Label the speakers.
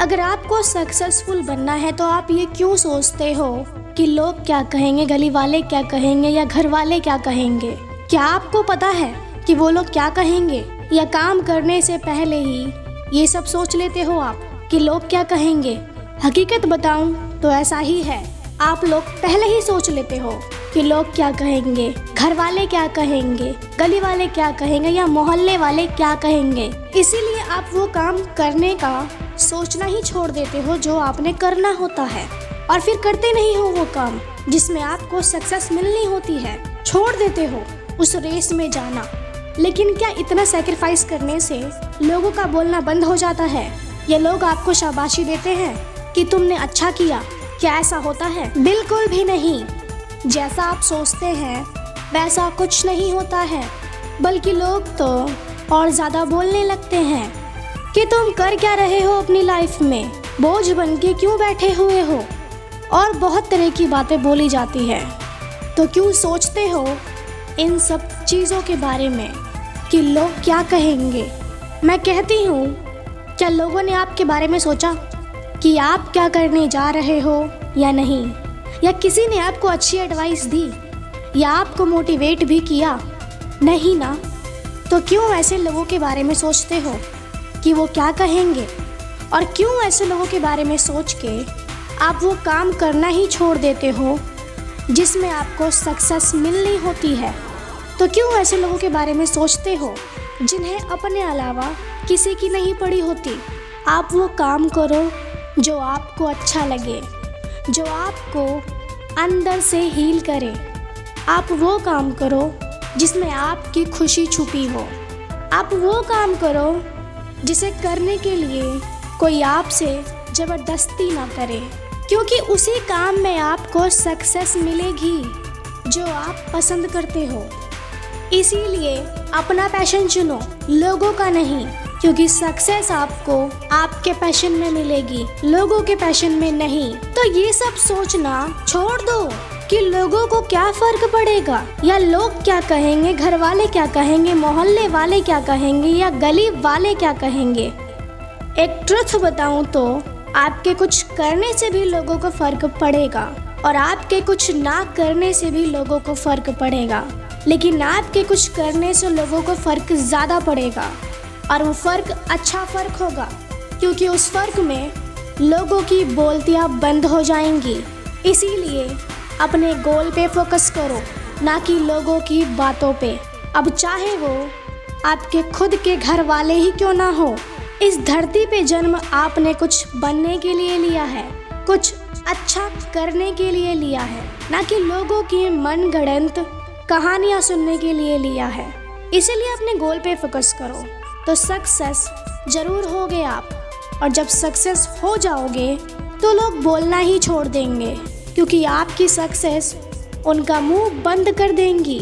Speaker 1: अगर आपको सक्सेसफुल बनना है तो आप ये क्यों सोचते हो कि लोग क्या कहेंगे, गली वाले क्या कहेंगे या घर वाले क्या कहेंगे? क्या आपको पता है कि वो लोग क्या कहेंगे? या काम करने से पहले ही ये सब सोच लेते हो आप कि लोग क्या कहेंगे? हकीकत बताऊँ तो ऐसा ही है। आप लोग पहले ही सोच लेते हो। कि लोग क्या कहेंगे? घर वाले क्या कहेंगे? गली वाले क्या कहेंगे? या मोहल्ले वाले क्या कहेंगे? इसीलिए आप वो काम करने का सोचना ही छोड़ देते हो जो आपने करना होता है। और फिर करते नहीं हो वो काम, जिसमें आपको सक्सेस मिलनी होती है, छोड़ देते हो उस रेस में जाना। लेकिन क्या इतना सेक्रीफाइस करने से लोगों का बोलना बंद हो जाता है? ये लोग आपको शाबाशी देते हैं कि तुमने अच्छा किया, क्या ऐसा होता है? बिल्कुल भी नहीं। जैसा आप सोचते हैं, वैसा कुछ नहीं होता है। बल्कि लोग तो और ज़्यादा बोलने लगते हैं कि तुम कर क्या रहे हो अपनी लाइफ में? बोझ बन के क्यों बैठे हुए हो? और बहुत तरह की बातें बोली जाती है। तो क्यों सोचते हो इन सब चीज़ों के बारे में कि लोग क्या कहेंगे? मैं कहती हूँ, क्या लोगों ने आपके बारे में सोचा कि आप क्या करने जा रहे हो या नहीं? या किसी ने आपको अच्छी एडवाइस दी, या आपको मोटिवेट भी किया, नहीं ना तो क्यों ऐसे लोगों के बारे में सोचते हो कि वो क्या कहेंगे? और क्यों ऐसे लोगों के बारे में सोच के आप वो काम करना ही छोड़ देते हो, जिसमें आपको सक्सेस मिलनी होती है? तो क्यों ऐसे लोगों के बारे में सोचते हो, जिन्हें अपने अलावा किसी की नहीं पड़ी होती? आप वो काम करो जो आपको अच्छा लगे, जो आपको अंदर से हील करे। आप वो काम करो जिसमें आपकी खुशी छुपी हो। आप वो काम करो जिसे करने के लिए कोई आपसे ज़बरदस्ती ना करे। क्योंकि उसी काम में आपको सक्सेस मिलेगी जो आप पसंद करते हो। इसीलिए अपना पैशन चुनो, लोगों का नहीं। क्योंकि सक्सेस आपको आपके पैशन में मिलेगी, लोगों के पैशन में नहीं। तो ये सब सोचना छोड़ दो कि लोगों को क्या फ़र्क पड़ेगा, या लोग क्या कहेंगे घर वाले क्या कहेंगे, मोहल्ले वाले क्या कहेंगे, या गली वाले क्या कहेंगे। एक ट्रुथ बताऊँ तो आपके कुछ करने से भी लोगों को फ़र्क पड़ेगा, और आपके कुछ ना करने से भी लोगों को फ़र्क पड़ेगा। लेकिन आपके कुछ करने से लोगों को फ़र्क ज़्यादा पड़ेगा। और वो फ़र्क अच्छा फ़र्क होगा। क्योंकि उस फ़र्क में लोगों की बोलतियाँ बंद हो जाएँगी। इसीलिए अपने गोल पे फोकस करो, ना कि लोगों की बातों पे। अब चाहे वो आपके खुद के घर वाले ही क्यों ना हो, इस धरती पे जन्म आपने कुछ बनने के लिए लिया है, कुछ अच्छा करने के लिए लिया है, ना कि लोगों की मन गढ़ंत कहानियाँ सुनने के लिए लिया है। इसीलिए अपने गोल पे फोकस करो। तो सक्सेस ज़रूर होगे आप। और जब सक्सेस हो जाओगे तो लोग बोलना ही छोड़ देंगे, क्योंकि आपकी सक्सेस उनका मुँह बंद कर देंगी।